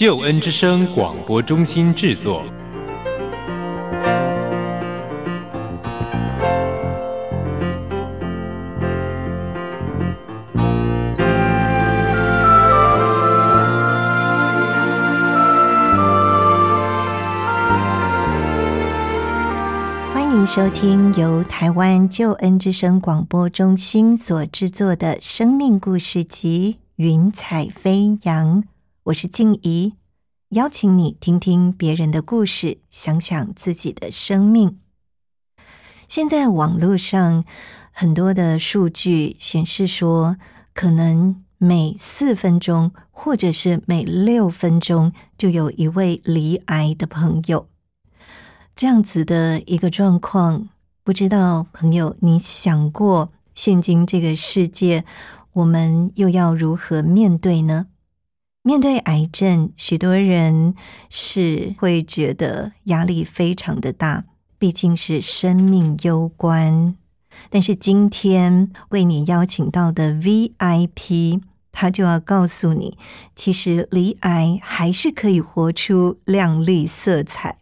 救恩之声广播中心制作。欢迎收听由台湾救恩之声广播中心所制作的生命故事集《云彩飞扬》，我是静怡，邀请你听听别人的故事，想想自己的生命。现在网络上很多的数据显示说，可能每四分钟或者是每六分钟就有一位罹癌的朋友。这样子的一个状况，不知道朋友你想过，现今这个世界，我们又要如何面对呢？面对癌症，许多人是会觉得压力非常的大，毕竟是生命攸关。但是今天为你邀请到的 VIP，他就要告诉你，其实离癌还是可以活出亮丽色彩。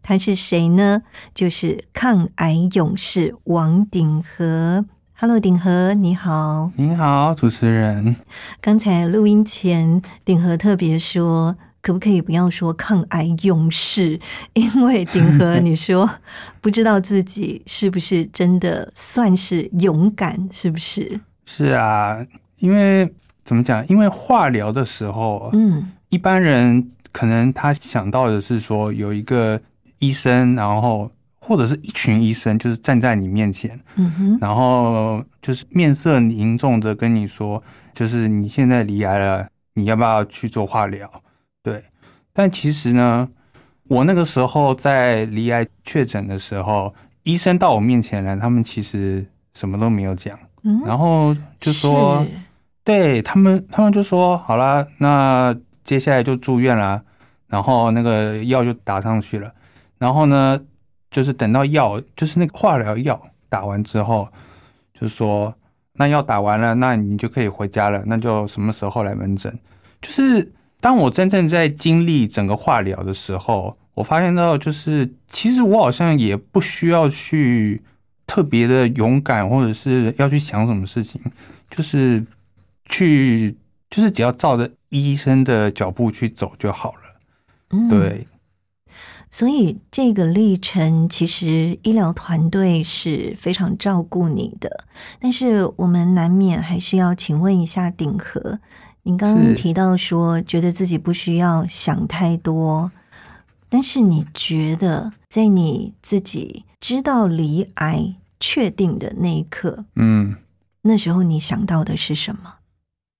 他是谁呢？就是抗癌勇士王鼎和。Hello，鼎和，你好。您好，主持人。刚才录音前，鼎和特别说，可不可以不要说抗癌勇士？因为鼎和你说不知道自己是不是真的算是勇敢，是不是？是啊，因为怎么讲？因为化疗的时候，嗯，一般人可能他想到的是说有一个。医生，然后或者是一群医生，就是站在你面前，嗯哼，然后就是面色凝重的跟你说，就是你现在离癌了，你要不要去做化疗？对，但其实呢，我那个时候在离癌确诊的时候，医生到我面前来，他们其实什么都没有讲，嗯，然后就说，对他们，他们就说好啦，那接下来就住院啦，然后那个药就打上去了。然后呢，就是等到药，就是那个化疗药打完之后，就说，那药打完了，那你就可以回家了。那就什么时候来门诊？就是当我真正在经历整个化疗的时候，我发现到，就是其实我好像也不需要去特别的勇敢，或者是要去想什么事情，就是去，就是只要照着医生的脚步去走就好了。对。所以这个历程，其实医疗团队是非常照顾你的。但是我们难免还是要请问一下鼎和，您刚刚提到说，觉得自己不需要想太多。但是你觉得，在你自己知道离癌确定的那一刻，嗯，那时候你想到的是什么？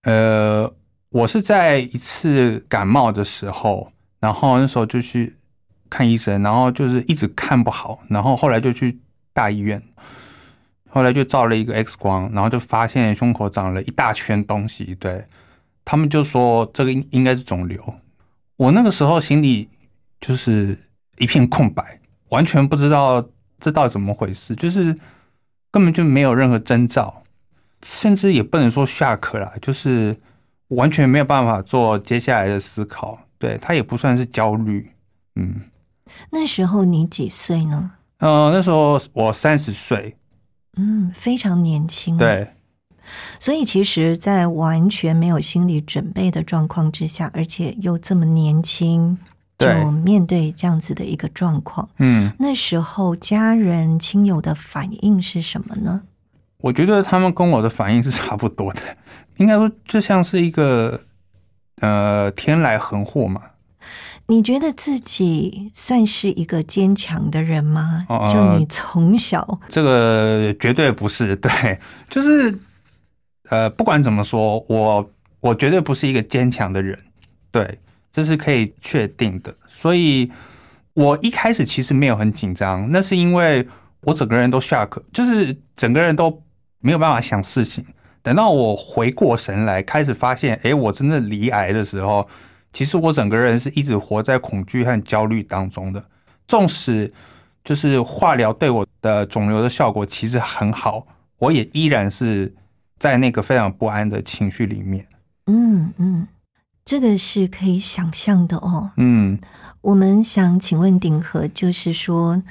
呃，我是在一次感冒的时候，然后那时候就去。看医生，然后就是一直看不好，然后后来就去大医院，后来就照了一个 X 光，然后就发现胸口长了一大圈东西。对他们就说这个应应该是肿瘤。我那个时候心里就是一片空白，完全不知道这到底怎么回事，就是根本就没有任何征兆，甚至也不能说下课了，就是完全没有办法做接下来的思考。对他也不算是焦虑，嗯。那时候你几岁呢？呃，那时候我三十岁，嗯，非常年轻。对，所以其实，在完全没有心理准备的状况之下，而且又这么年轻，就面对这样子的一个状况，嗯，那时候家人亲友的反应是什么呢？我觉得他们跟我的反应是差不多的，应该说就像是一个呃天来横祸嘛。你觉得自己算是一个坚强的人吗？就你从小，这个绝对不是。对，就是呃，不管怎么说，我我绝对不是一个坚强的人。对，这是可以确定的。所以我一开始其实没有很紧张，那是因为我整个人都 shock，就是整个人都没有办法想事情。等到我回过神来，开始发现，哎，我真的离癌的时候，其实我整个人是一直活在恐惧和焦虑当中的。纵使就是化疗对我的肿瘤的效果其实很好，我也依然是在那个非常不安的情绪里面。嗯嗯，这个是可以想象的哦。嗯，我们想请问鼎和，就是说。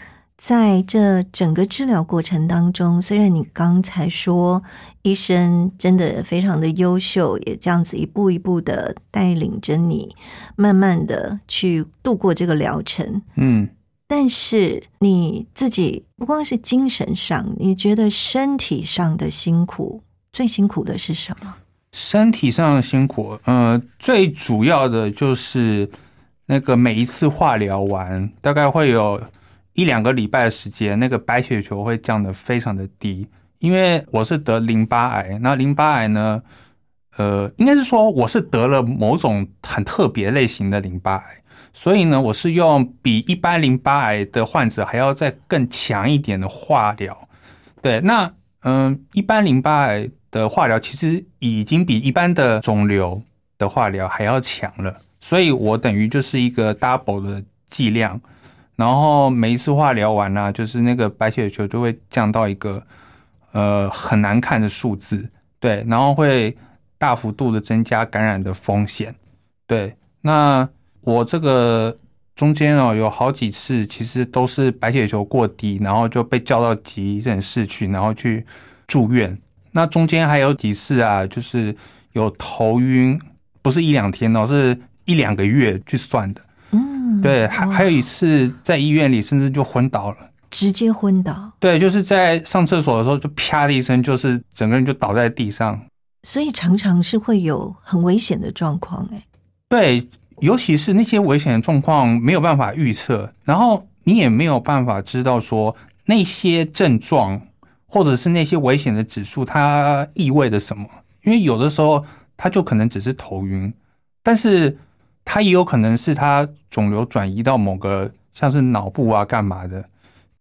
在这整个治疗过程当中，虽然你刚才说医生真的非常的优秀，也这样子一步一步的带领着你，慢慢的去度过这个疗程，嗯，但是你自己不光是精神上，你觉得身体上的辛苦最辛苦的是什么？身体上的辛苦，呃，最主要的就是那个每一次化疗完，大概会有。一两个礼拜的时间，那个白血球会降得非常的低，因为我是得淋巴癌。那淋巴癌呢，呃，应该是说我是得了某种很特别类型的淋巴癌，所以呢，我是用比一般淋巴癌的患者还要再更强一点的化疗。对，那嗯，一般淋巴癌的化疗其实已经比一般的肿瘤的化疗还要强了，所以我等于就是一个 double 的剂量。然后每一次化疗完呢，就是那个白血球就会降到一个呃很难看的数字，对，然后会大幅度的增加感染的风险，对。那我这个中间哦有好几次其实都是白血球过低，然后就被叫到急诊室去，然后去住院。那中间还有几次啊，就是有头晕，不是一两天哦，是一两个月去算的。对，还还有一次在医院里，甚至就昏倒了，直接昏倒。对，就是在上厕所的时候，就啪的一声，就是整个人就倒在地上。所以常常是会有很危险的状况，哎。对，尤其是那些危险的状况没有办法预测，然后你也没有办法知道说那些症状或者是那些危险的指数它意味着什么，因为有的时候它就可能只是头晕，但是。它也有可能是它肿瘤转移到某个像是脑部啊，干嘛的，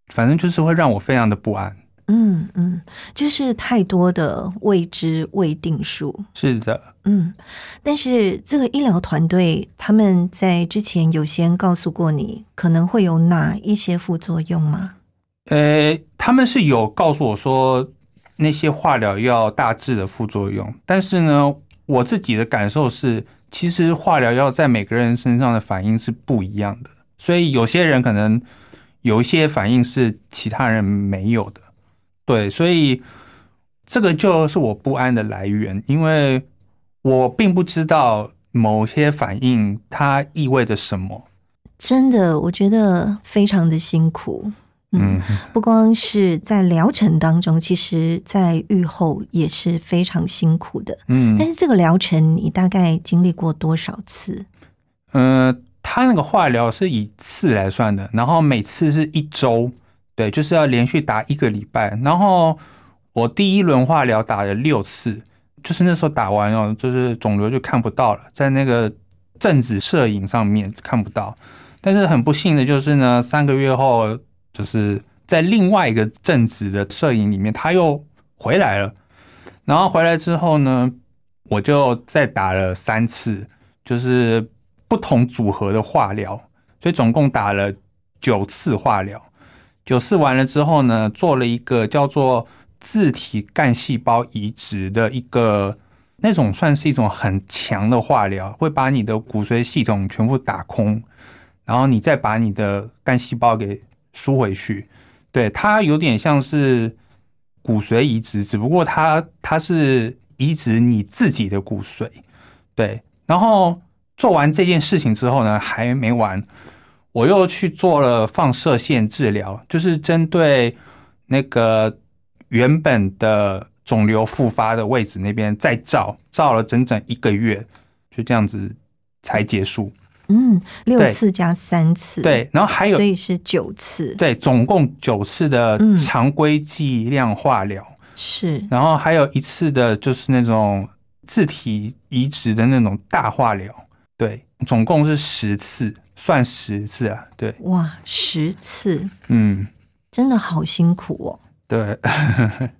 反正就是会让我非常的不安。嗯嗯，就是太多的未知未定数。是的，嗯，但是这个医疗团队他们在之前有先告诉过你可能会有哪一些副作用吗？呃，他们是有告诉我说那些化疗要大致的副作用，但是呢，我自己的感受是。其实化疗药在每个人身上的反应是不一样的，所以有些人可能有一些反应是其他人没有的。对，所以这个就是我不安的来源，因为我并不知道某些反应它意味着什么。真的，我觉得非常的辛苦。嗯，不光是在疗程当中，其实在愈后也是非常辛苦的。嗯，但是这个疗程你大概经历过多少次？呃，他那个化疗是以次来算的，然后每次是一周，对，就是要连续打一个礼拜。然后我第一轮化疗打了六次，就是那时候打完哦，就是肿瘤就看不到了，在那个正子摄影上面看不到。但是很不幸的就是呢，三个月后。就是在另外一个正子的摄影里面，他又回来了。然后回来之后呢，我就再打了三次，就是不同组合的化疗，所以总共打了九次化疗。九次完了之后呢，做了一个叫做自体干细胞移植的一个那种，算是一种很强的化疗，会把你的骨髓系统全部打空，然后你再把你的干细胞给。输回去，对它有点像是骨髓移植，只不过它它是移植你自己的骨髓，对。然后做完这件事情之后呢，还没完，我又去做了放射线治疗，就是针对那个原本的肿瘤复发的位置那边再照，照了整整一个月，就这样子才结束。嗯，六次加三次，对，然后还有，所以是九次，对，总共九次的常规剂量化疗。是，然后还有一次的就是那种自体移植的那种大化疗，对，总共是十次，算十次啊。对，哇，十次，嗯，真的好辛苦哦。对。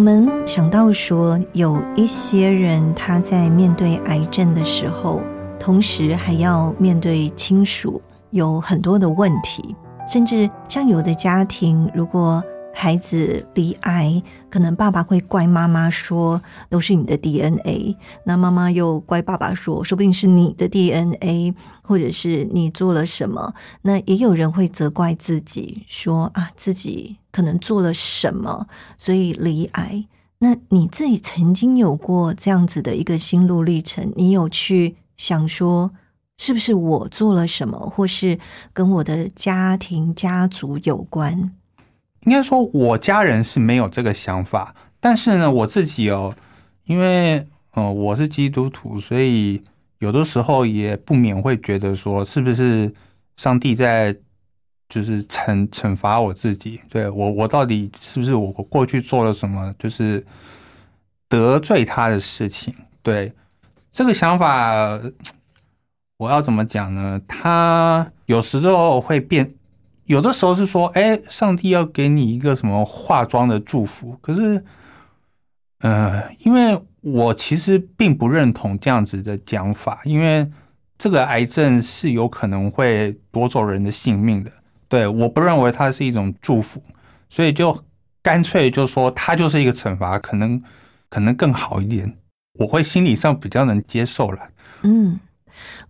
我们想到说，有一些人他在面对癌症的时候，同时还要面对亲属有很多的问题，甚至像有的家庭，如果孩子罹癌，可能爸爸会怪妈妈说都是你的 DNA，那妈妈又怪爸爸说说不定是你的 DNA，或者是你做了什么。那也有人会责怪自己说啊，自己可能做了什么，所以罹癌。那你自己曾经有过这样子的一个心路历程，你有去想说，是不是我做了什么，或是跟我的家庭家族有关？应该说，我家人是没有这个想法，但是呢，我自己哦，因为呃我是基督徒，所以有的时候也不免会觉得说，是不是上帝在就是惩惩罚我自己？对我，我到底是不是我过去做了什么，就是得罪他的事情？对这个想法，我要怎么讲呢？他有时候会变。有的时候是说，哎，上帝要给你一个什么化妆的祝福，可是，呃，因为我其实并不认同这样子的讲法，因为这个癌症是有可能会夺走人的性命的，对，我不认为它是一种祝福，所以就干脆就说它就是一个惩罚，可能可能更好一点，我会心理上比较能接受了。嗯，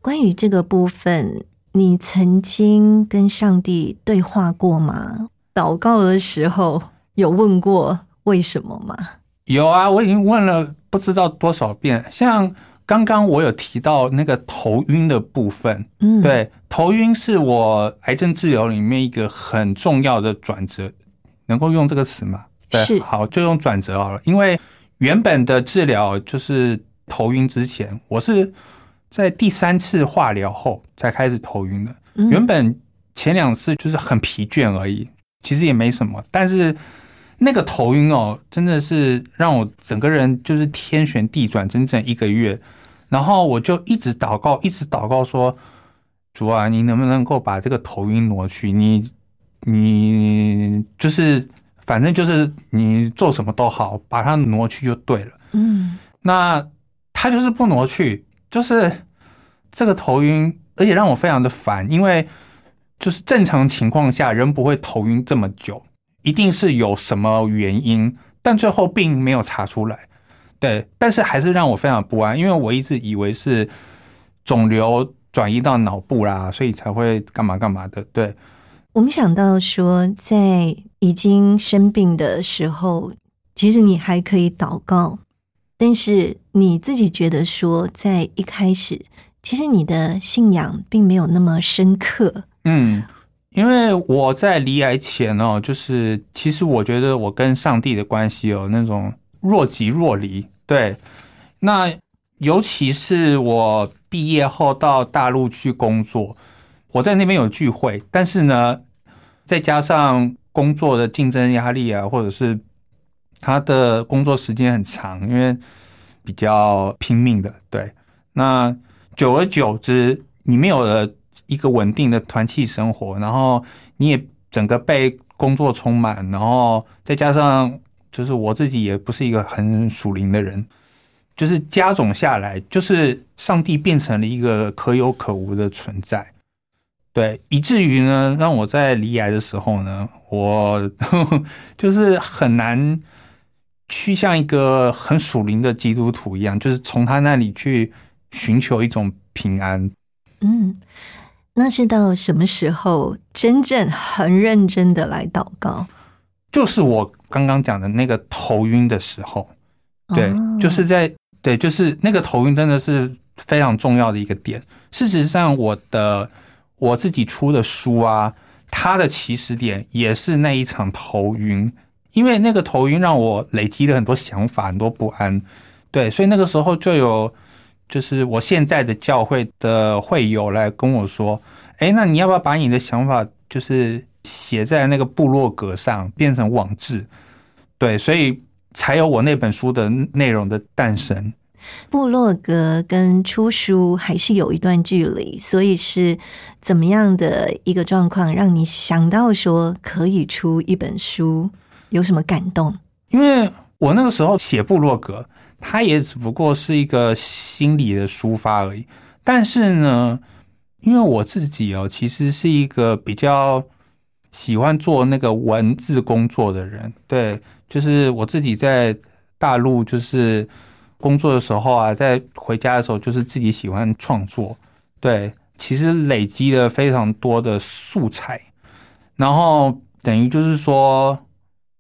关于这个部分。你曾经跟上帝对话过吗？祷告的时候有问过为什么吗？有啊，我已经问了不知道多少遍。像刚刚我有提到那个头晕的部分，嗯，对，头晕是我癌症治疗里面一个很重要的转折，能够用这个词吗？对，好，就用转折好了。因为原本的治疗就是头晕之前，我是。在第三次化疗后才开始头晕的，原本前两次就是很疲倦而已，其实也没什么。但是那个头晕哦，真的是让我整个人就是天旋地转，整整一个月。然后我就一直祷告，一直祷告说：“主啊，你能不能够把这个头晕挪去？你你就是反正就是你做什么都好，把它挪去就对了。”嗯，那他就是不挪去。就是这个头晕，而且让我非常的烦，因为就是正常情况下人不会头晕这么久，一定是有什么原因，但最后并没有查出来。对，但是还是让我非常不安，因为我一直以为是肿瘤转移到脑部啦，所以才会干嘛干嘛的。对，我们想到说，在已经生病的时候，其实你还可以祷告。但是你自己觉得说，在一开始，其实你的信仰并没有那么深刻。嗯，因为我在离癌前哦，就是其实我觉得我跟上帝的关系有那种若即若离。对，那尤其是我毕业后到大陆去工作，我在那边有聚会，但是呢，再加上工作的竞争压力啊，或者是他的工作时间很长，因为比较拼命的，对。那久而久之，你没有了一个稳定的团契生活，然后你也整个被工作充满，然后再加上就是我自己也不是一个很属灵的人，就是加总下来，就是上帝变成了一个可有可无的存在。对，以至于呢，让我在离癌的时候呢，我 就是很难去像一个很属灵的基督徒一样，就是从他那里去寻求一种平安。嗯，那是到什么时候真正很认真的来祷告？就是我刚刚讲的那个头晕的时候，对，就是在对，就是那个头晕真的是非常重要的一个点。事实上，我的。我自己出的书啊，它的起始点也是那一场头晕，因为那个头晕让我累积了很多想法，很多不安。对，所以那个时候就有，就是我现在的教会的会友来跟我说：“哎，那你要不要把你的想法就是写在那个部落格上，变成网志？”对，所以才有我那本书的内容的诞生。部落格跟出书还是有一段距离，所以是怎么样的一个状况，让你想到说可以出一本书？有什么感动？因为我那个时候写部落格，它也只不过是一个心理的抒发而已。但是呢，因为我自己哦，其实是一个比较喜欢做那个文字工作的人。对，就是我自己在大陆就是。工作的时候啊，在回家的时候，就是自己喜欢创作，对，其实累积了非常多的素材，然后等于就是说，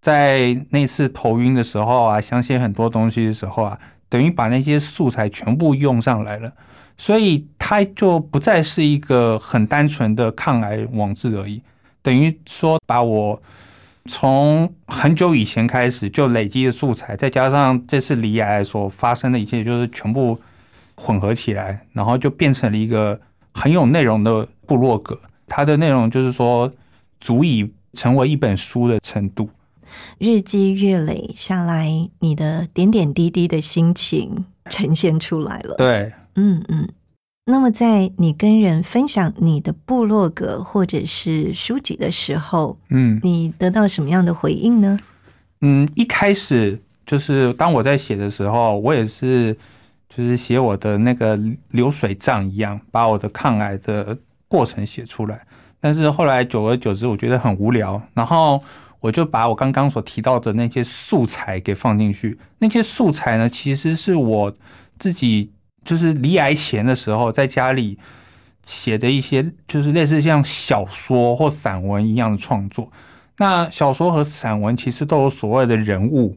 在那次头晕的时候啊，想写很多东西的时候啊，等于把那些素材全部用上来了，所以它就不再是一个很单纯的抗癌网志而已，等于说把我。从很久以前开始就累积的素材，再加上这次离癌所发生的一切，就是全部混合起来，然后就变成了一个很有内容的部落格。它的内容就是说，足以成为一本书的程度。日积月累下来，你的点点滴滴的心情呈现出来了。对，嗯嗯。那么，在你跟人分享你的部落格或者是书籍的时候，嗯，你得到什么样的回应呢？嗯，一开始就是当我在写的时候，我也是就是写我的那个流水账一样，把我的抗癌的过程写出来。但是后来久而久之，我觉得很无聊，然后我就把我刚刚所提到的那些素材给放进去。那些素材呢，其实是我自己。就是离癌前的时候，在家里写的一些，就是类似像小说或散文一样的创作。那小说和散文其实都有所谓的人物，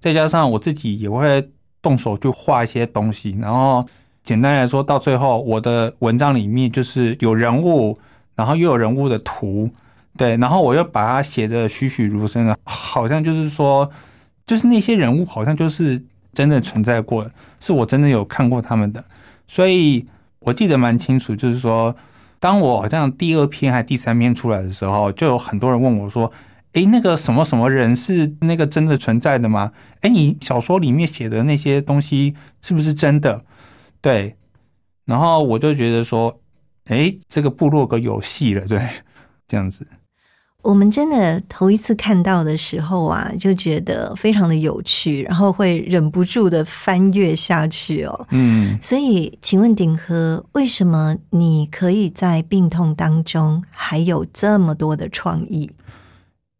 再加上我自己也会动手去画一些东西。然后简单来说，到最后我的文章里面就是有人物，然后又有人物的图，对，然后我又把它写的栩栩如生的，好像就是说，就是那些人物好像就是。真的存在过，是我真的有看过他们的，所以我记得蛮清楚。就是说，当我好像第二篇还第三篇出来的时候，就有很多人问我说：“诶，那个什么什么人是那个真的存在的吗？诶，你小说里面写的那些东西是不是真的？”对，然后我就觉得说：“诶，这个部落格有戏了。”对，这样子。我们真的头一次看到的时候啊，就觉得非常的有趣，然后会忍不住的翻阅下去哦。嗯，所以请问鼎和，为什么你可以在病痛当中还有这么多的创意？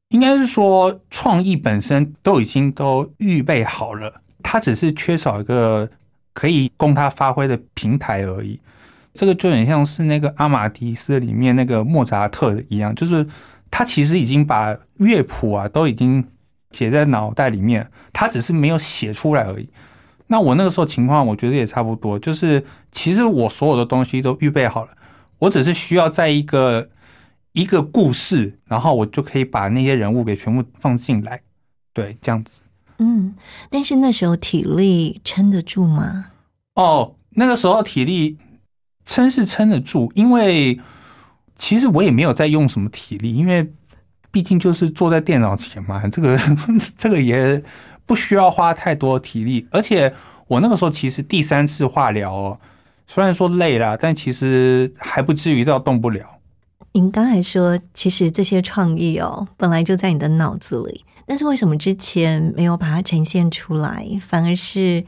应该是说，创意本身都已经都预备好了，它只是缺少一个可以供它发挥的平台而已。这个就很像是那个《阿玛迪斯》里面那个莫扎特一样，就是。他其实已经把乐谱啊都已经写在脑袋里面，他只是没有写出来而已。那我那个时候情况，我觉得也差不多，就是其实我所有的东西都预备好了，我只是需要在一个一个故事，然后我就可以把那些人物给全部放进来，对，这样子。嗯，但是那时候体力撑得住吗？哦，那个时候体力撑是撑得住，因为。其实我也没有在用什么体力，因为毕竟就是坐在电脑前嘛，这个 这个也不需要花太多体力，而且我那个时候其实第三次化疗哦，虽然说累了，但其实还不至于到动不了。您刚才说，其实这些创意哦，本来就在你的脑子里，但是为什么之前没有把它呈现出来，反而是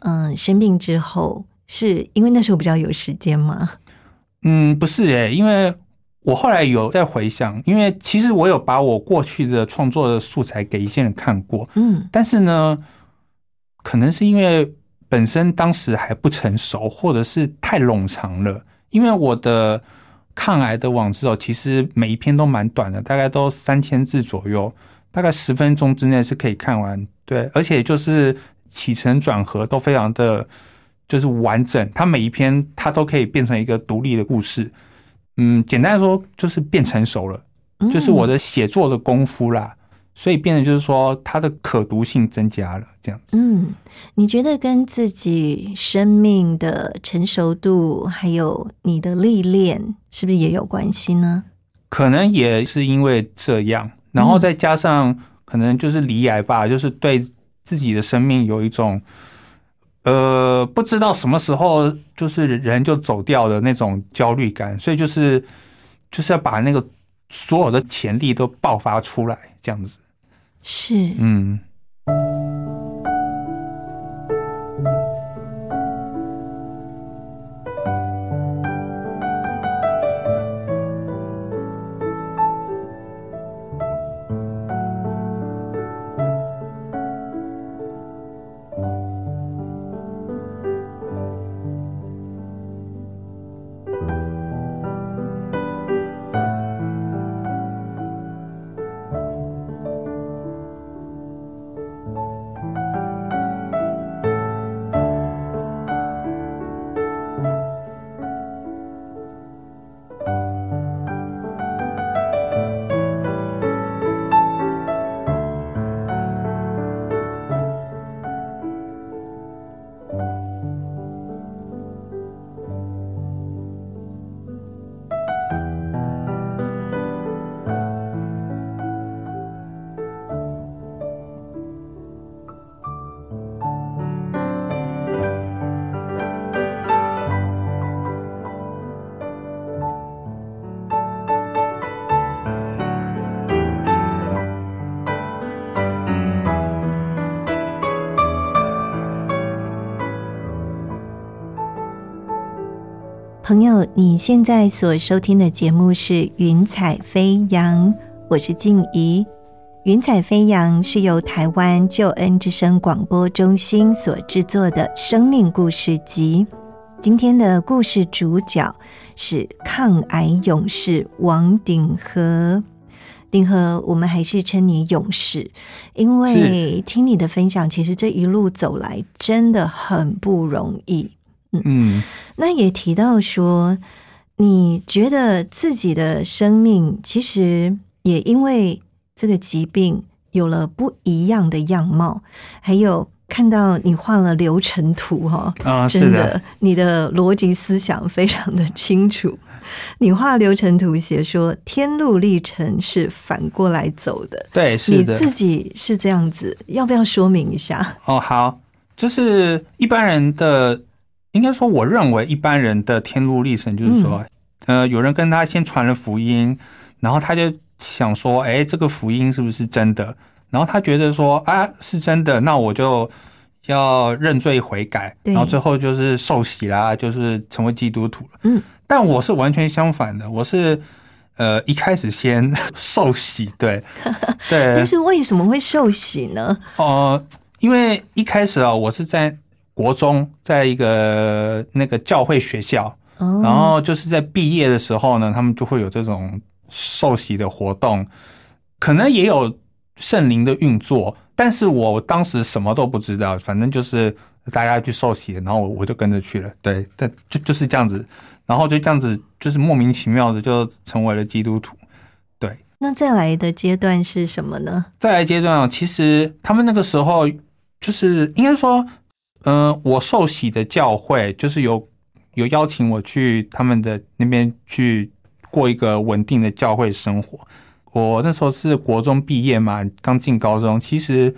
嗯生病之后，是因为那时候比较有时间吗？嗯，不是诶，因为我后来有在回想，因为其实我有把我过去的创作的素材给一些人看过，嗯但是呢，可能是因为本身当时还不成熟，或者是太冗长了。因为我的抗癌的网志哦，其实每一篇都蛮短的，大概都三千字左右，大概十分钟之内是可以看完。对，而且就是起承转合都非常的就是完整，它每一篇它都可以变成一个独立的故事。嗯，简单来说就是变成熟了。嗯就是我的写作的功夫啦，所以变得就是说它的可读性增加了，这样子。嗯，你觉得跟自己生命的成熟度，还有你的历练，是不是也有关系呢？可能也是因为这样，然后再加上可能就是离癌吧，就是对自己的生命有一种呃不知道什么时候就是人就走掉的那种焦虑感，所以就是就是要把那个所有的潜力都爆发出来，这样子。是，嗯。朋友，你现在所收听的节目是《云彩飞扬》，我是静怡。《云彩飞扬》是由台湾救恩之声广播中心所制作的生命故事集。今天的故事主角是抗癌勇士王鼎和。鼎和，我们还是称你勇士，因为听你的分享，其实这一路走来真的很不容易。嗯，那也提到说，你觉得自己的生命其实也因为这个疾病有了不一样的样貌，还有看到你画了流程图哈、真的，你的逻辑思想非常的清楚。你画流程图写说天路历程是反过来走的，对，是的。你自己是这样子，要不要说明一下？哦，好，就是一般人的，应该说，我认为一般人的天路历程就是说，呃，有人跟他先传了福音，然后他就想说，哎，这个福音是不是真的？然后他觉得说，啊，是真的，那我就要认罪悔改，然后最后就是受洗啦，就是成为基督徒了。嗯，但我是完全相反的，我是呃一开始先 受洗，对 对，但是为什么会受洗呢？哦，因为一开始啊，我是在国中，在一个那个教会学校，哦，然后就是在毕业的时候呢，他们就会有这种受洗的活动，可能也有圣灵的运作，但是我当时什么都不知道，反正就是大家去受洗，然后我我就跟着去了，对，但就就是这样子，然后就这样子，就是莫名其妙的就成为了基督徒。对那再来的阶段是什么呢？再来阶段啊，其实他们那个时候就是应该说，嗯，我受洗的教会就是有有邀请我去他们的那边去过一个稳定的教会生活。我那时候是国中毕业嘛，刚进高中，其实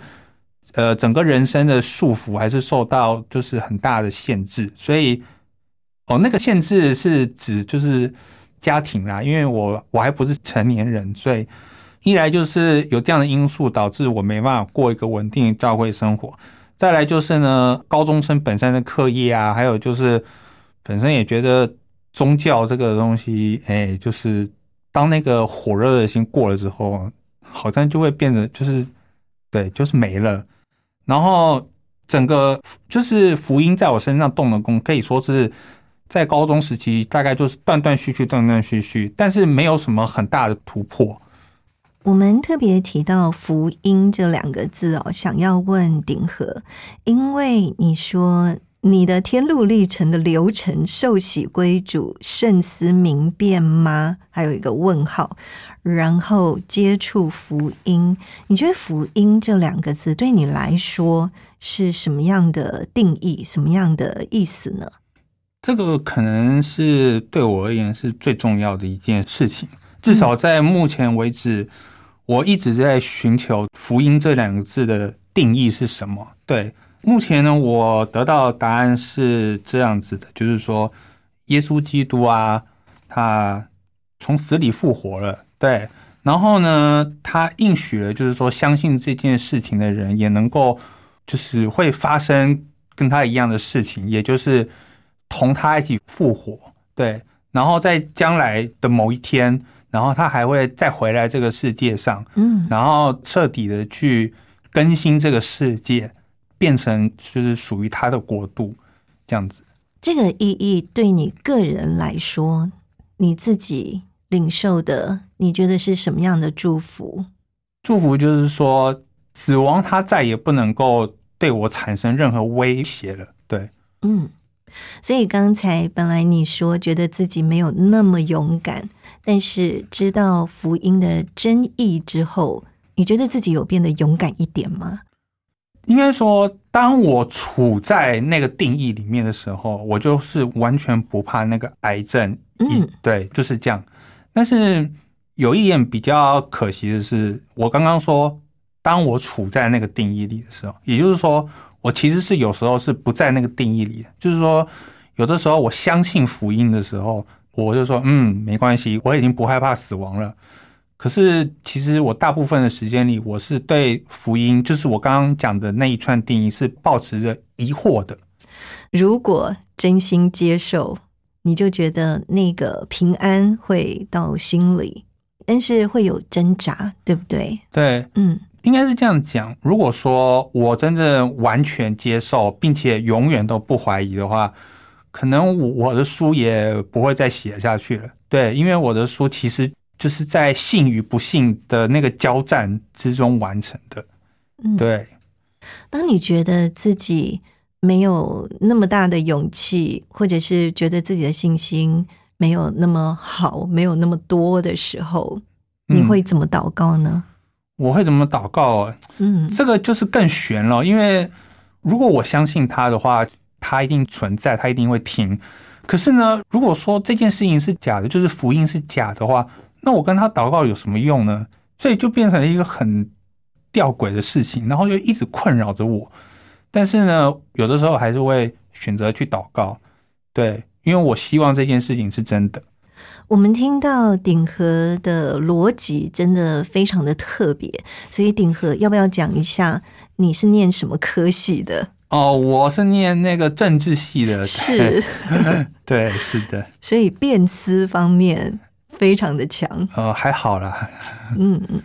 呃，整个人生的束缚还是受到就是很大的限制，所以哦，那个限制是指就是家庭啦，因为我我还不是成年人，所以一来就是有这样的因素导致我没办法过一个稳定的教会生活，再来就是呢，高中生本身的课业啊，还有就是本身也觉得宗教这个东西，哎，就是。当那个火热的心过了之后，好像就会变得就是，对，就是没了。然后整个就是福音在我身上动了功，可以说是在高中时期大概就是断断续续、断断续续，但是没有什么很大的突破。我们特别提到福音这两个字哦，想要问鼎和，因为你说。你的天路历程的流程，受洗归主，慎思明辨吗？还有一个问号，然后接触福音。你觉得福音这两个字对你来说是什么样的定义？什么样的意思呢？这个可能是对我而言是最重要的一件事情。至少在目前为止，我一直在寻求福音这两个字的定义是什么。对。目前呢，我得到答案是这样子的，就是说，耶稣基督啊，他从死里复活了，对，然后呢，他应许了，就是说，相信这件事情的人也能够，就是会发生跟他一样的事情，也就是同他一起复活，对，然后在将来的某一天，然后他还会再回来这个世界上，嗯，然后彻底的去更新这个世界。变成就是属于他的国度，这样子。这个意义对你个人来说，你自己领受的，你觉得是什么样的祝福？祝福就是说，死亡它再也不能够对我产生任何威胁了。对，嗯。所以刚才本来你说觉得自己没有那么勇敢，但是知道福音的真意之后，你觉得自己有变得勇敢一点吗？应该说，当我处在那个定义里面的时候，我就是完全不怕那个癌症。嗯，对，就是这样。但是有一点比较可惜的是，我刚刚说，当我处在那个定义里的时候，也就是说，我其实是有时候是不在那个定义里。就是说，有的时候我相信福音的时候，我就说，嗯，没关系，我已经不害怕死亡了。可是，其实我大部分的时间里，我是对福音，就是我刚刚讲的那一串定义，是保持着疑惑的。如果真心接受，你就觉得那个平安会到心里，但是会有挣扎，对不对？对，嗯，应该是这样讲。如果说我真正完全接受，并且永远都不怀疑的话，可能我的书也不会再写下去了。对，因为我的书其实。就是在信与不信的那个交战之中完成的。对，当你觉得自己没有那么大的勇气，或者是觉得自己的信心没有那么好，没有那么多的时候，你会怎么祷告呢？我会怎么祷告？嗯，这个就是更悬了。因为如果我相信他的话，他一定存在，他一定会听。可是呢，如果说这件事情是假的，就是福音是假的话。那我跟他祷告有什么用呢？所以就变成了一个很吊诡的事情，然后就一直困扰着我。但是呢，有的时候还是会选择去祷告，对，因为我希望这件事情是真的。我们听到鼎和的逻辑真的非常的特别，所以鼎和要不要讲一下你是念什么科系的？哦，我是念那个政治系的，是，对，是的，所以辩思方面。非常的强，呃，还好啦。嗯嗯，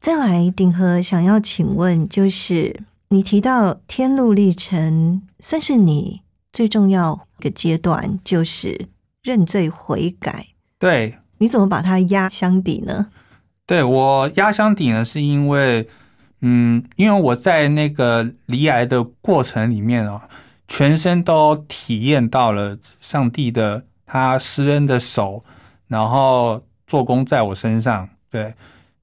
再来，鼎和想要请问，就是你提到天路历程，算是你最重要的阶段，就是认罪悔改。对，你怎么把它压箱底呢？对我压箱底呢，是因为，嗯，因为我在那个离癌的过程里面啊，全身都体验到了上帝的他施恩的手。然后做工在我身上，对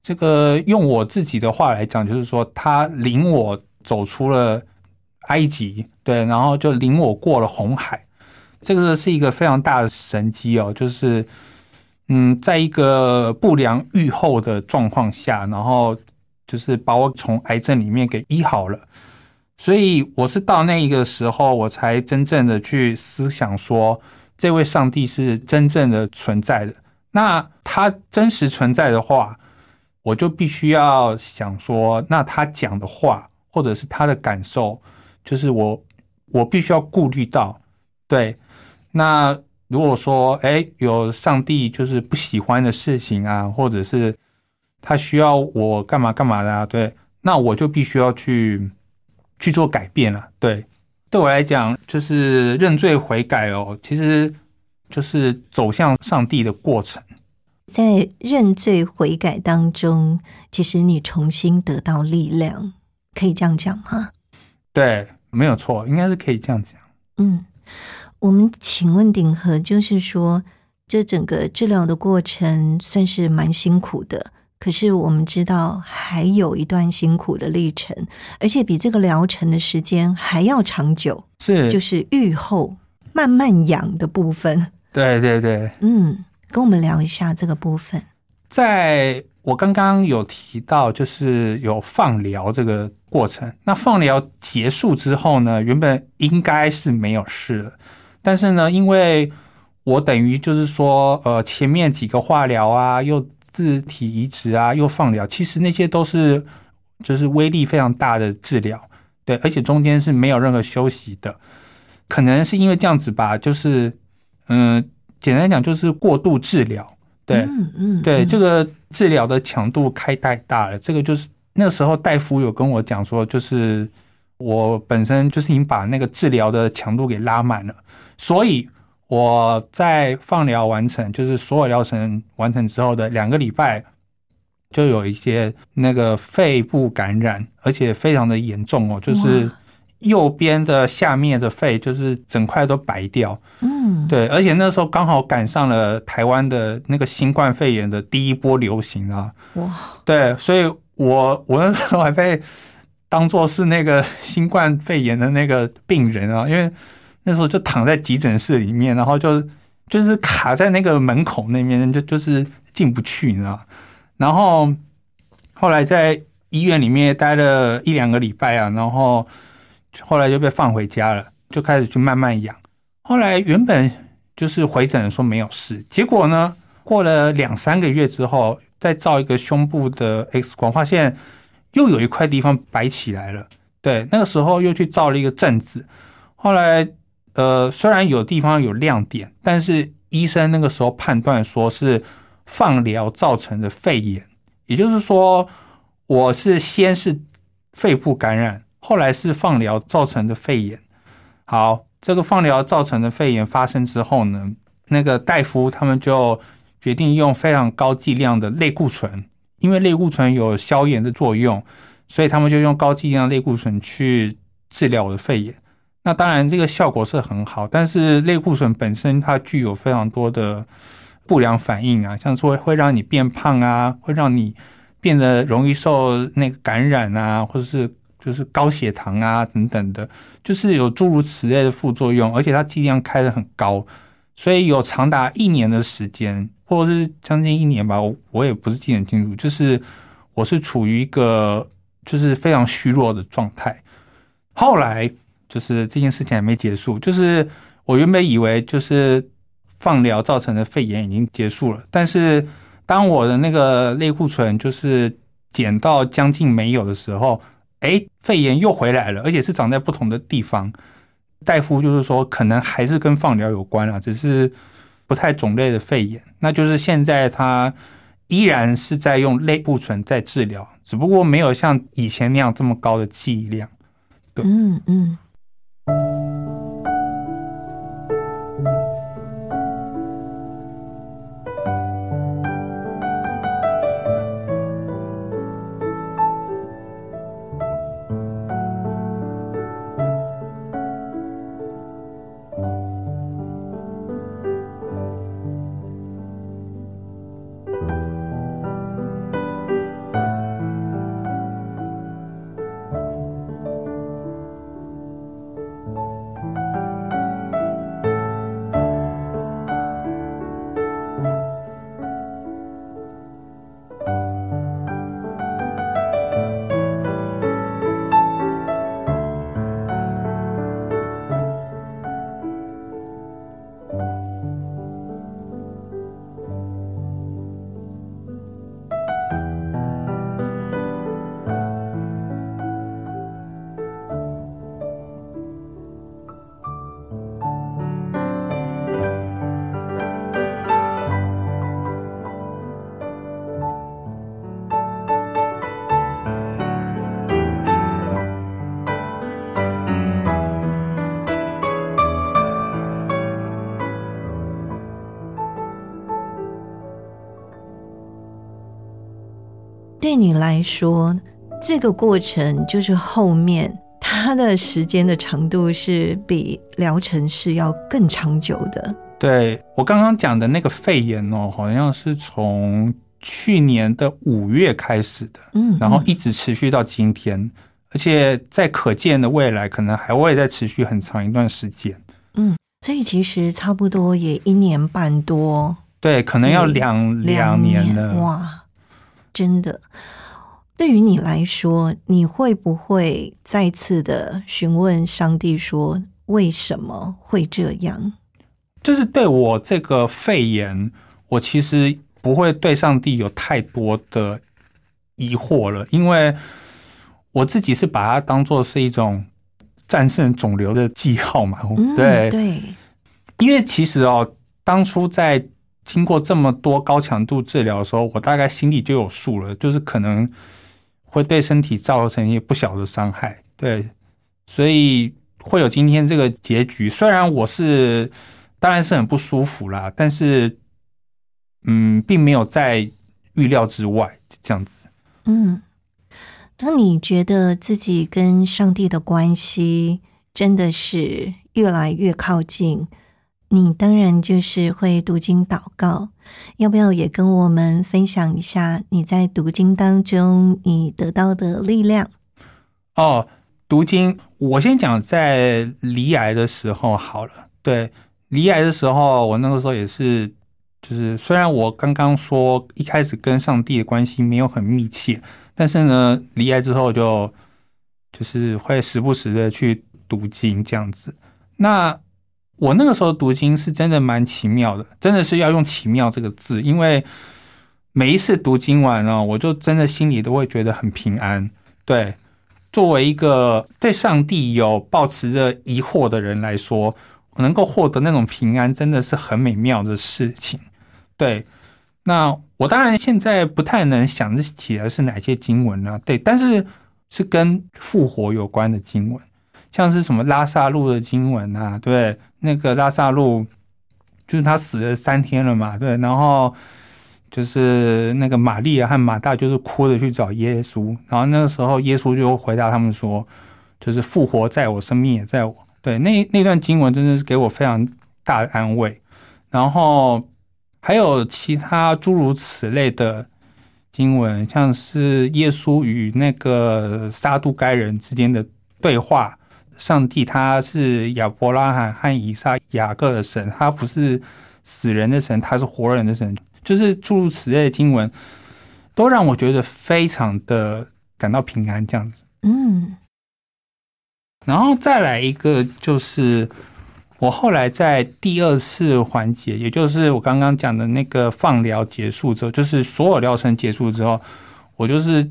这个用我自己的话来讲，就是说他领我走出了埃及，对，然后就领我过了红海，这个是一个非常大的神机哦。就是嗯，在一个不良预后的状况下，然后就是把我从癌症里面给医好了。所以我是到那一个时候，我才真正的去思想说，这位上帝是真正的存在的。那他真实存在的话，我就必须要想说，那他讲的话，或者是他的感受，就是我我必须要顾虑到。对，那如果说，哎，有上帝就是不喜欢的事情啊，或者是他需要我干嘛干嘛的啊，对，那我就必须要去。去做改变了，对，对我来讲就是认罪悔改哦，其实就是走向上帝的过程。在认罪悔改当中，其实你重新得到力量，可以这样讲吗？对，没有错，应该是可以这样讲。嗯，我们请问鼎和，就是说这整个治疗的过程算是蛮辛苦的。可是我们知道还有一段辛苦的历程，而且比这个疗程的时间还要长久。是，就是愈后慢慢养的部分。对对对，嗯，跟我们聊一下这个部分。在我刚刚有提到，就是有放疗这个过程。那放疗结束之后呢，原本应该是没有事了，但是呢，因为我等于就是说，呃，前面几个化疗啊，又自体移植啊，又放疗，其实那些都是就是威力非常大的治疗，对，而且中间是没有任何休息的，可能是因为这样子吧，就是嗯，简单讲就是过度治疗，对，嗯嗯，对，这个治疗的强度开太大了，这个就是那个时候大夫有跟我讲说，就是我本身就是已经把那个治疗的强度给拉满了，所以。我在放疗完成，就是所有疗程完成之后的两个礼拜，就有一些那个肺部感染，而且非常的严重哦，就是右边的下面的肺就是整块都白掉。嗯，对，而且那时候刚好赶上了台湾的那个新冠肺炎的第一波流行啊。哇，对，所以我我那时候还被当做是那个新冠肺炎的那个病人啊，因为。那时候就躺在急诊室里面，然后就就是卡在那个门口那边，就就是进不去，你知道然后后来在医院里面待了一两个礼拜啊，然后后来就被放回家了，就开始去慢慢养。后来原本就是回诊说没有事，结果呢，过了两三个月之后，再照一个胸部的 X 光，发现又有一块地方白起来了。对，那个时候又去照了一个正子，后来。呃，虽然有地方有亮点，但是医生那个时候判断说是放疗造成的肺炎，也就是说，我是先是肺部感染，后来是放疗造成的肺炎。好，这个放疗造成的肺炎发生之后呢，那个大夫他们就决定用非常高剂量的类固醇，因为类固醇有消炎的作用，所以他们就用高剂量类固醇去治疗我的肺炎。那当然，这个效果是很好，但是类固醇本身它具有非常多的不良反应啊，像说会让你变胖啊，会让你变得容易受那个感染啊，或者是就是高血糖啊等等的，就是有诸如此类的副作用，而且它剂量开的很高，所以有长达一年的时间，或者是将近一年吧，我也不是记得清楚，就是我是处于一个就是非常虚弱的状态，后来。就是这件事情还没结束，就是我原本以为就是放疗造成的肺炎已经结束了，但是当我的那个类固醇就是减到将近没有的时候，哎，肺炎又回来了，而且是长在不同的地方。大夫就是说，可能还是跟放疗有关啊，只是不太种类的肺炎。那就是现在他依然是在用类固醇在治疗，只不过没有像以前那样这么高的剂量。对嗯嗯。Thank you. 对你来说，这个过程就是后面它的时间的长度是比疗程是要更长久的。对我刚刚讲的那个肺炎哦，好像是从去年的五月开始的，嗯，然后一直持续到今天，而且在可见的未来，可能还会再持续很长一段时间。嗯，所以其实差不多也一年半多，对，可能要两两年了。哇，真的，对于你来说，你会不会再次的询问上帝说为什么会这样？就是对我这个肺炎，我其实不会对上帝有太多的疑惑了，因为我自己是把它当做是一种战胜肿瘤的记号嘛。对对，因为其实哦，当初在经过这么多高强度治疗的时候，我大概心里就有数了，就是可能会对身体造成一些不小的伤害。对，所以会有今天这个结局。虽然我是。当然是很不舒服啦，但是，嗯，并没有在预料之外这样子。嗯，当你觉得自己跟上帝的关系真的是越来越靠近，你当然就是会读经祷告。要不要也跟我们分享一下你在读经当中你得到的力量？哦，读经，我先讲在离癌的时候好了，对。离癌的时候，我那个时候也是，就是虽然我刚刚说一开始跟上帝的关系没有很密切，但是呢，离癌之后就就是会时不时的去读经这样子。那我那个时候读经是真的蛮奇妙的，真的是要用“奇妙”这个字，因为每一次读经完呢，我就真的心里都会觉得很平安。对，作为一个对上帝有抱持着疑惑的人来说。能够获得那种平安，真的是很美妙的事情。对，那我当然现在不太能想得起来是哪些经文呢？对，但是是跟复活有关的经文，像是什么拉萨路的经文啊？对，那个拉萨路就是他死了三天了嘛？对，然后就是那个玛丽亚和马大就是哭着去找耶稣，然后那个时候耶稣就回答他们说：“就是复活在我，生命也在我。”对，那那段经文真的是给我非常大的安慰，然后还有其他诸如此类的经文，像是耶稣与那个撒都该人之间的对话，上帝他是亚伯拉罕和以撒、雅各的神，他不是死人的神，他是活人的神，就是诸如此类的经文，都让我觉得非常的感到平安，这样子，嗯。然后再来一个，就是我后来在第二次环节，也就是我刚刚讲的那个放疗结束之后，就是所有疗程结束之后，我就是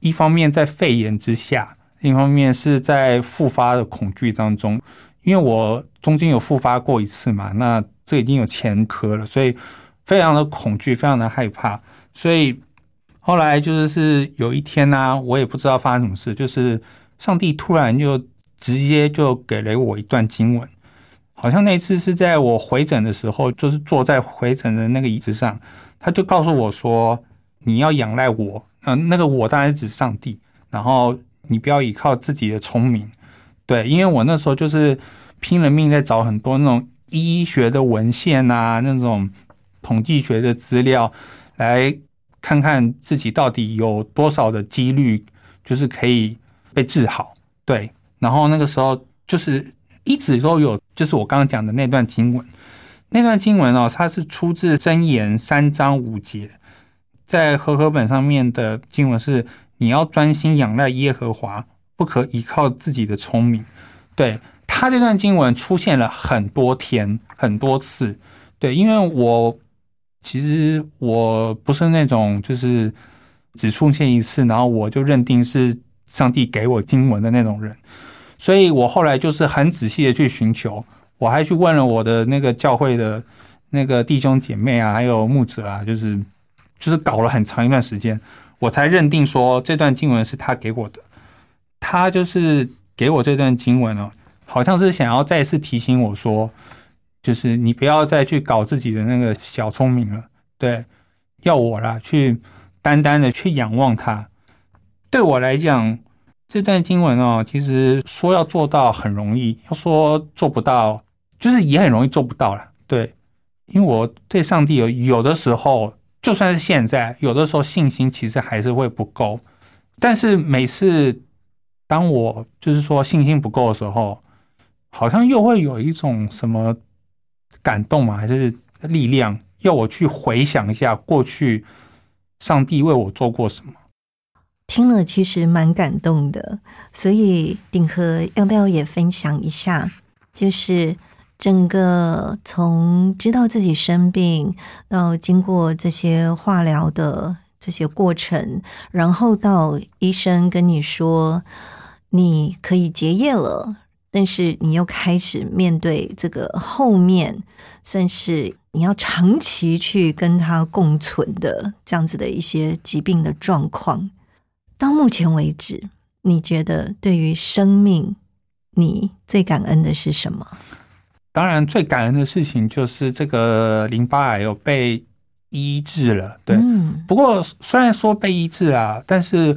一方面在肺炎之下，另一方面是在复发的恐惧当中，因为我中间有复发过一次嘛，那这已经有前科了，所以非常的恐惧，非常的害怕，所以后来就是是有一天呢，我也不知道发生什么事，就是上帝突然就。直接就给了我一段经文，好像那次是在我回诊的时候，就是坐在回诊的那个椅子上，他就告诉我说：“你要仰赖我，嗯，那个我当然指上帝，然后你不要依靠自己的聪明，对，因为我那时候就是拼了命在找很多那种医学的文献啊，那种统计学的资料，来看看自己到底有多少的几率就是可以被治好，对。”然后那个时候就是一直都有，就是我刚刚讲的那段经文，那段经文哦，它是出自箴言三章五节，在和合本上面的经文是：你要专心仰赖耶和华，不可依靠自己的聪明。对他这段经文出现了很多天很多次，对，因为我其实我不是那种就是只出现一次，然后我就认定是上帝给我经文的那种人。所以我后来就是很仔细的去寻求，我还去问了我的那个教会的那个弟兄姐妹啊，还有牧者啊，就是就是搞了很长一段时间，我才认定说这段经文是他给我的。他就是给我这段经文哦，好像是想要再次提醒我说，就是你不要再去搞自己的那个小聪明了，对，要我啦去单单的去仰望他。对我来讲，这段经文哦，其实说要做到很容易，要说做不到，就是也很容易做不到了。对，因为我对上帝有有的时候，就算是现在，有的时候信心其实还是会不够。但是每次当我就是说信心不够的时候，好像又会有一种什么感动嘛，还是力量，要我去回想一下过去上帝为我做过什么。听了其实蛮感动的，所以鼎和要不要也分享一下？就是。整个从知道自己生病，到经过这些化疗的这些过程，然后到医生跟你说你可以结业了，但是你又开始面对这个后面算是你要长期去跟他共存的这样子的一些疾病的状况。到目前为止，你觉得对于生命，你最感恩的是什么？当然，最感恩的事情就是这个淋巴癌有被医治了。对，不过虽然说被医治啊，但是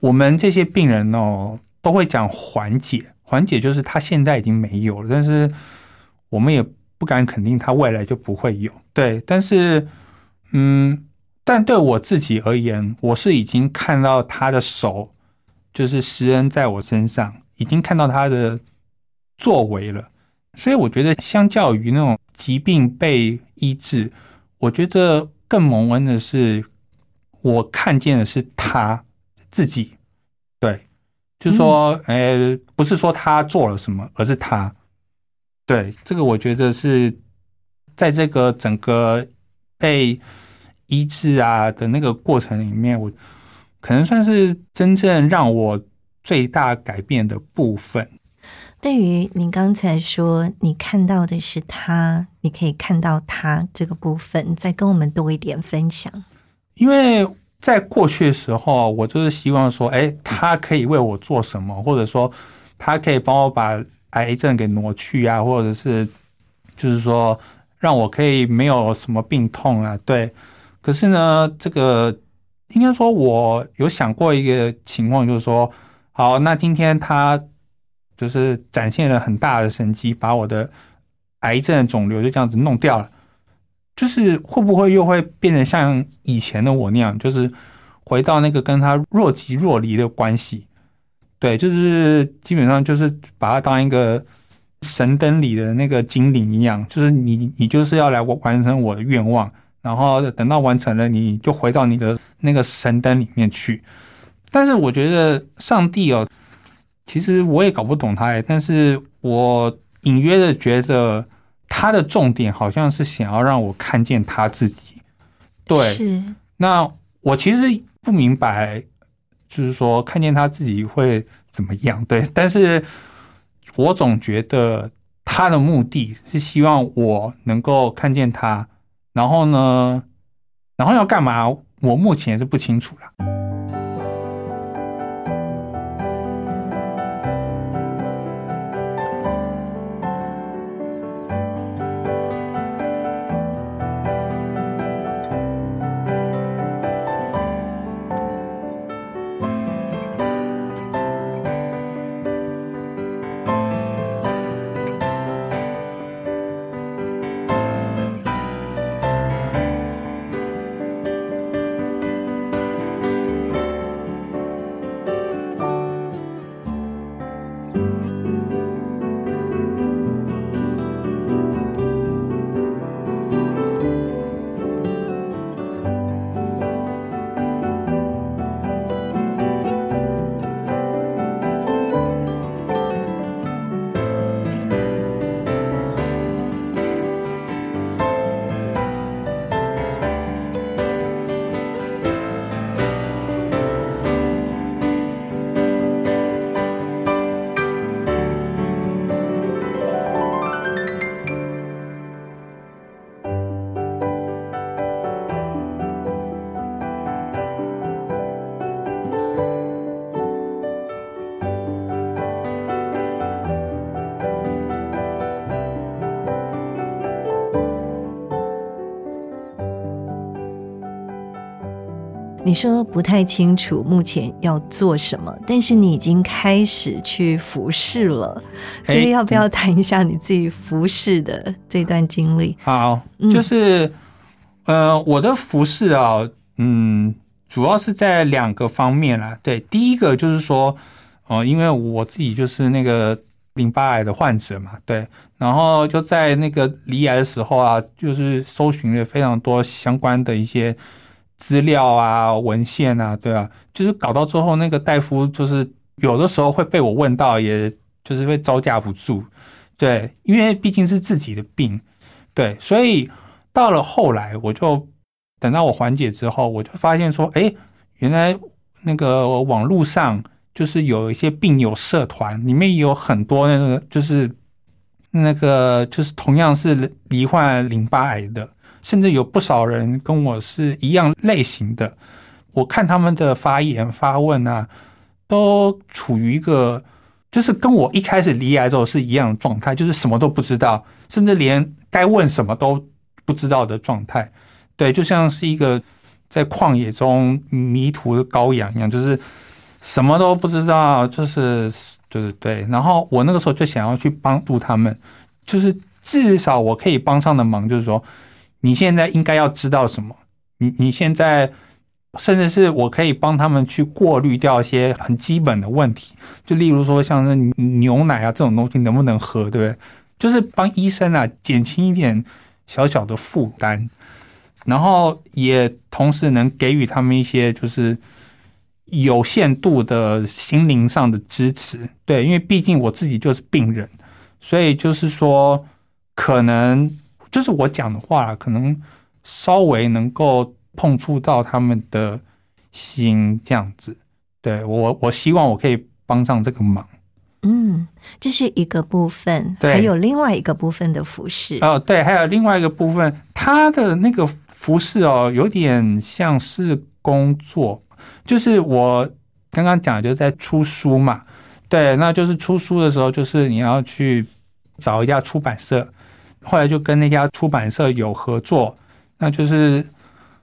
我们这些病人哦，都会讲缓解，缓解就是他现在已经没有了，但是我们也不敢肯定他未来就不会有。对，但是嗯，但对我自己而言，我是已经看到他的手，就是施恩在我身上，已经看到他的作为了。所以我觉得，相较于那种疾病被医治，我觉得更蒙恩的是，我看见的是他自己。对，就是说，呃，不是说他做了什么，而是他。对，这个我觉得是在这个整个被医治啊的那个过程里面，我可能算是真正让我最大改变的部分。对于你刚才说你看到的是他，你可以看到他这个部分，再跟我们多一点分享。因为在过去的时候，我就是希望说，哎，他可以为我做什么，或者说他可以帮我把癌症给挪去啊，或者是就是说让我可以没有什么病痛啊。对，可是呢，这个应该说，我有想过一个情况，就是说，好，那今天他。就是展现了很大的神迹，把我的癌症肿瘤就这样子弄掉了。就是会不会又会变成像以前的我那样，就是回到那个跟他若即若离的关系？对，就是基本上就是把他当一个神灯里的那个精灵一样，就是你你就是要来完成我的愿望，然后等到完成了，你就回到你的那个神灯里面去。但是我觉得上帝哦。其实我也搞不懂他，但是我隐约的觉得他的重点好像是想要让我看见他自己。对，是。那我其实不明白，就是说看见他自己会怎么样？对，但是我总觉得他的目的是希望我能够看见他，然后呢，然后要干嘛？我目前是不清楚了。你说不太清楚目前要做什么，但是你已经开始去服侍了，所以要不要谈一下你自己服侍的这段经历？好，就是呃，我的服侍啊，嗯，主要是在两个方面啦。对，第一个就是说，呃，因为我自己就是那个淋巴癌的患者嘛，对，然后就在那个离癌的时候啊，就是搜寻了非常多相关的一些。资料啊，文献啊，对啊，就是搞到最后，那个大夫就是有的时候会被我问到，也就是会招架不住，对，因为毕竟是自己的病，对，所以到了后来，我就等到我缓解之后，我就发现说，哎，原来那个网络上就是有一些病友社团，里面有很多那个就是那个就是同样是罹患淋巴癌的。甚至有不少人跟我是一样类型的，我看他们的发言发问啊，都处于一个就是跟我一开始离癌之后是一样的状态，就是什么都不知道，甚至连该问什么都不知道的状态。对，就像是一个在旷野中迷途的羔羊一样，就是什么都不知道，就是就是对。然后我那个时候就想要去帮助他们，就是至少我可以帮上的忙，就是说。你现在应该要知道什么？你你现在甚至是我可以帮他们去过滤掉一些很基本的问题，就例如说像是牛奶啊这种东西能不能喝，对不对？就是帮医生啊减轻一点小小的负担，然后也同时能给予他们一些就是有限度的心灵上的支持。对，因为毕竟我自己就是病人，所以就是说可能。就是我讲的话，可能稍微能够碰触到他们的心，这样子。对我，我希望我可以帮上这个忙。嗯，这是一个部分，还有另外一个部分的服饰。哦，对，还有另外一个部分，他的那个服饰哦，有点像是工作。就是我刚刚讲，就是在出书嘛。对，那就是出书的时候，就是你要去找一家出版社。后来就跟那家出版社有合作，那就是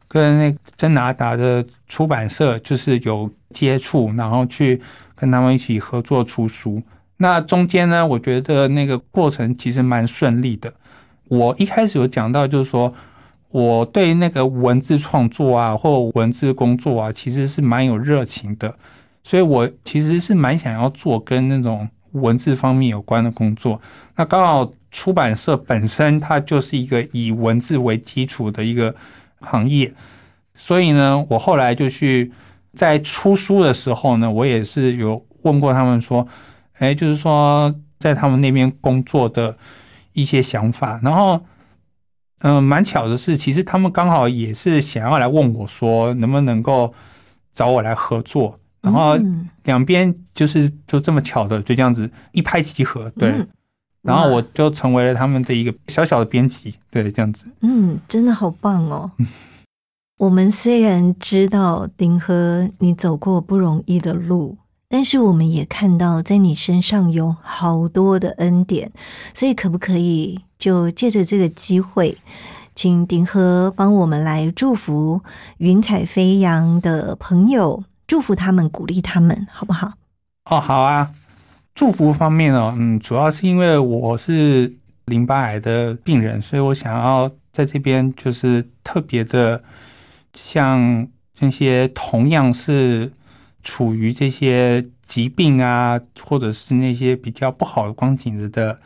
跟那真拿达的出版社就是有接触，然后去跟他们一起合作出书。那中间呢，我觉得那个过程其实蛮顺利的。我一开始有讲到，就是说我对那个文字创作啊，或文字工作啊，其实是蛮有热情的，所以我其实是蛮想要做跟那种文字方面有关的工作。那刚好。出版社本身它就是一个以文字为基础的一个行业，所以呢，我后来就去在出书的时候呢，我也是有问过他们说，哎，就是说在他们那边工作的一些想法。然后，嗯，蛮巧的是，其实他们刚好也是想要来问我说，能不能够找我来合作。然后两边就是就这么巧的，就这样子一拍即合，对。然后我就成为了他们的一个小小的编辑，对，这样子。嗯，真的好棒哦。我们虽然知道丁和你走过不容易的路，但是我们也看到在你身上有好多的恩典，所以可不可以就借着这个机会，请丁和帮我们来祝福云彩飞扬的朋友，祝福他们，鼓励他们，好不好？哦，好啊。祝福方面哦，嗯，主要是因为我是淋巴癌的病人，所以我想要在这边就是特别的，像那些同样是处于这些疾病啊，或者是那些比较不好的光景的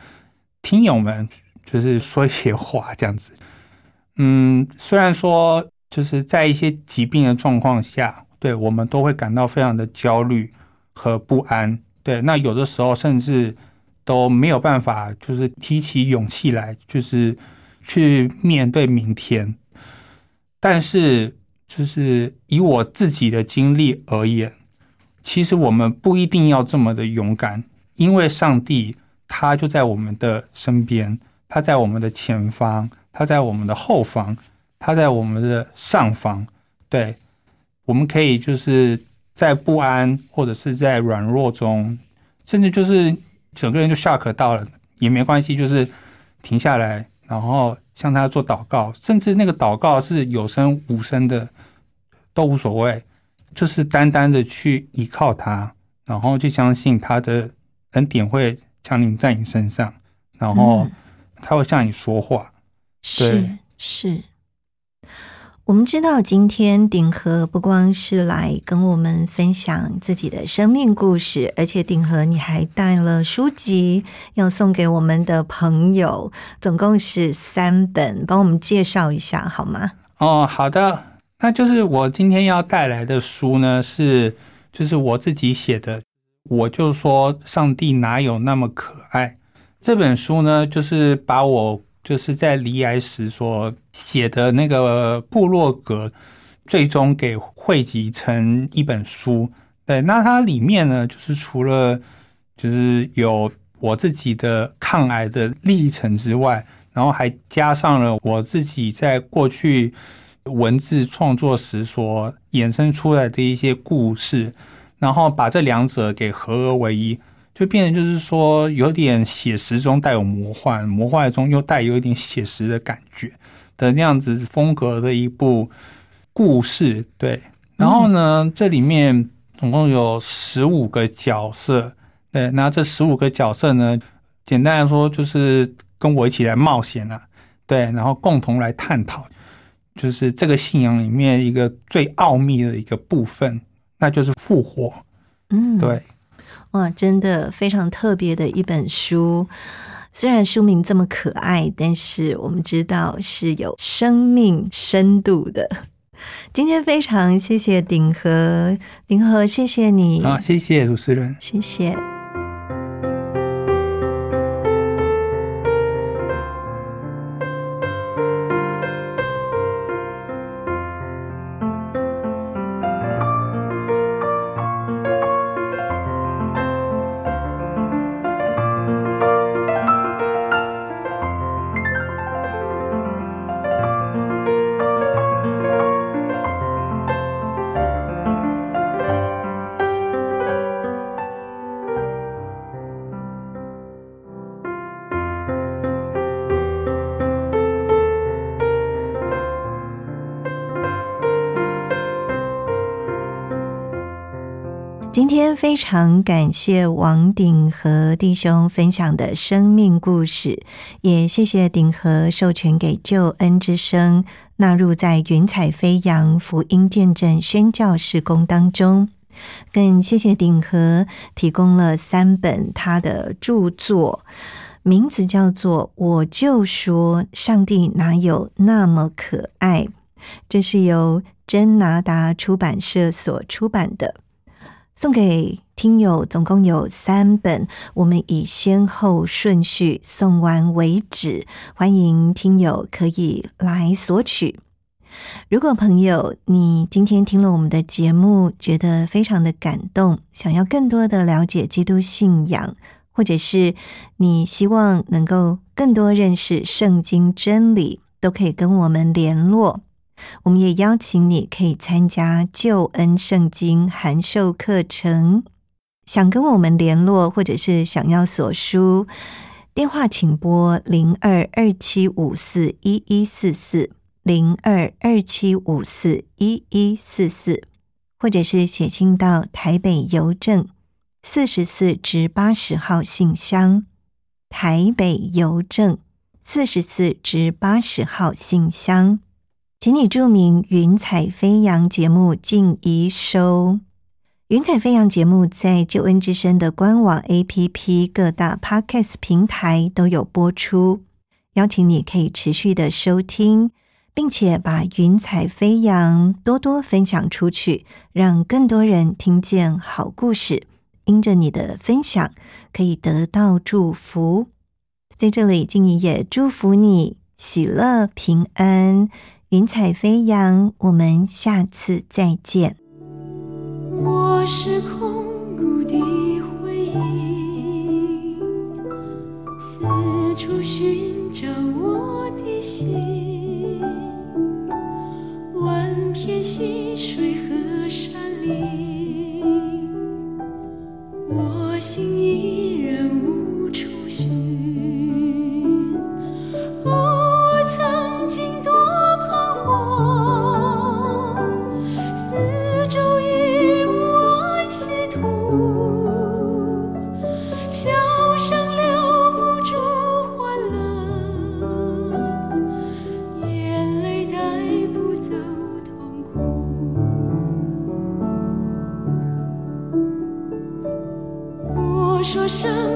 听友们，就是说一些话这样子。嗯，虽然说就是在一些疾病的状况下，对我们都会感到非常的焦虑和不安。对，那有的时候甚至都没有办法，就是提起勇气来，就是去面对明天。但是，就是以我自己的经历而言，其实我们不一定要这么的勇敢，因为上帝他就在我们的身边，他在我们的前方，他在我们的后方，他在我们的上方。对，我们可以就是。在不安或者是在软弱中，甚至就是整个人就下课到了也没关系，就是停下来，然后向他做祷告，甚至那个祷告是有声无声的都无所谓。就是单单的去依靠他，然后就相信他的恩典会降临在你身上，然后他会向你说话。是是。我们知道，今天鼎和不光是来跟我们分享自己的生命故事，而且鼎和你还带了书籍要送给我们的朋友，总共是三本，帮我们介绍一下好吗？哦，好的，那就是我今天要带来的书呢，是就是我自己写的，我就说上帝哪有那么可爱？这本书呢，就是把我。就是在离癌时所写的那个部落格，最终给汇集成一本书。对，那它里面呢，就是除了就是有我自己的抗癌的历程之外，然后还加上了我自己在过去文字创作时所衍生出来的一些故事，然后把这两者给合而为一。就变成就是说，有点写实中带有魔幻，魔幻中又带有一点写实的感觉的那样子风格的一部故事。对，然后呢，这里面总共有十五个角色。对，那这十五个角色呢，简单来说就是跟我一起来冒险了。对，然后共同来探讨，就是这个信仰里面一个最奥秘的一个部分，那就是复活。嗯，对。哇，真的非常特别的一本书。虽然书名这么可爱，但是我们知道是有生命深度的。今天非常谢谢鼎和，鼎和，谢谢你啊，谢谢主持人，谢谢。非常感谢王鼎和弟兄分享的生命故事，也谢谢鼎和授权给救恩之声纳入在云彩飞扬福音见证宣教事工当中，更谢谢鼎和提供了三本他的著作，名字叫做《我就说上帝哪有那么可爱》，这是由真拿达出版社所出版的。送给听友总共有三本，我们以先后顺序送完为止。欢迎听友可以来索取。如果朋友你今天听了我们的节目，觉得非常的感动，想要更多的了解基督信仰，或者是你希望能够更多认识圣经真理，都可以跟我们联络。我们也邀请你可以参加救恩圣经函授课程。想跟我们联络，或者是想要所书，电话请拨零二二七五四一一四四零二二七五四一一四四，或者是写信到台北邮政四十四至八十号信箱，台北邮政四十四至八十号信箱。请你注明“云彩飞扬”节目静怡收。云彩飞扬节目在救恩之声的官网、APP、各大 Podcast 平台都有播出，邀请你可以持续的收听，并且把云彩飞扬多多分享出去，让更多人听见好故事。因着你的分享，可以得到祝福。在这里，静怡也祝福你喜乐平安。云彩飞扬，我们下次再见。我是空谷的回忆，四处寻找我的心，万片溪水和山林，我心依然无处寻。伤。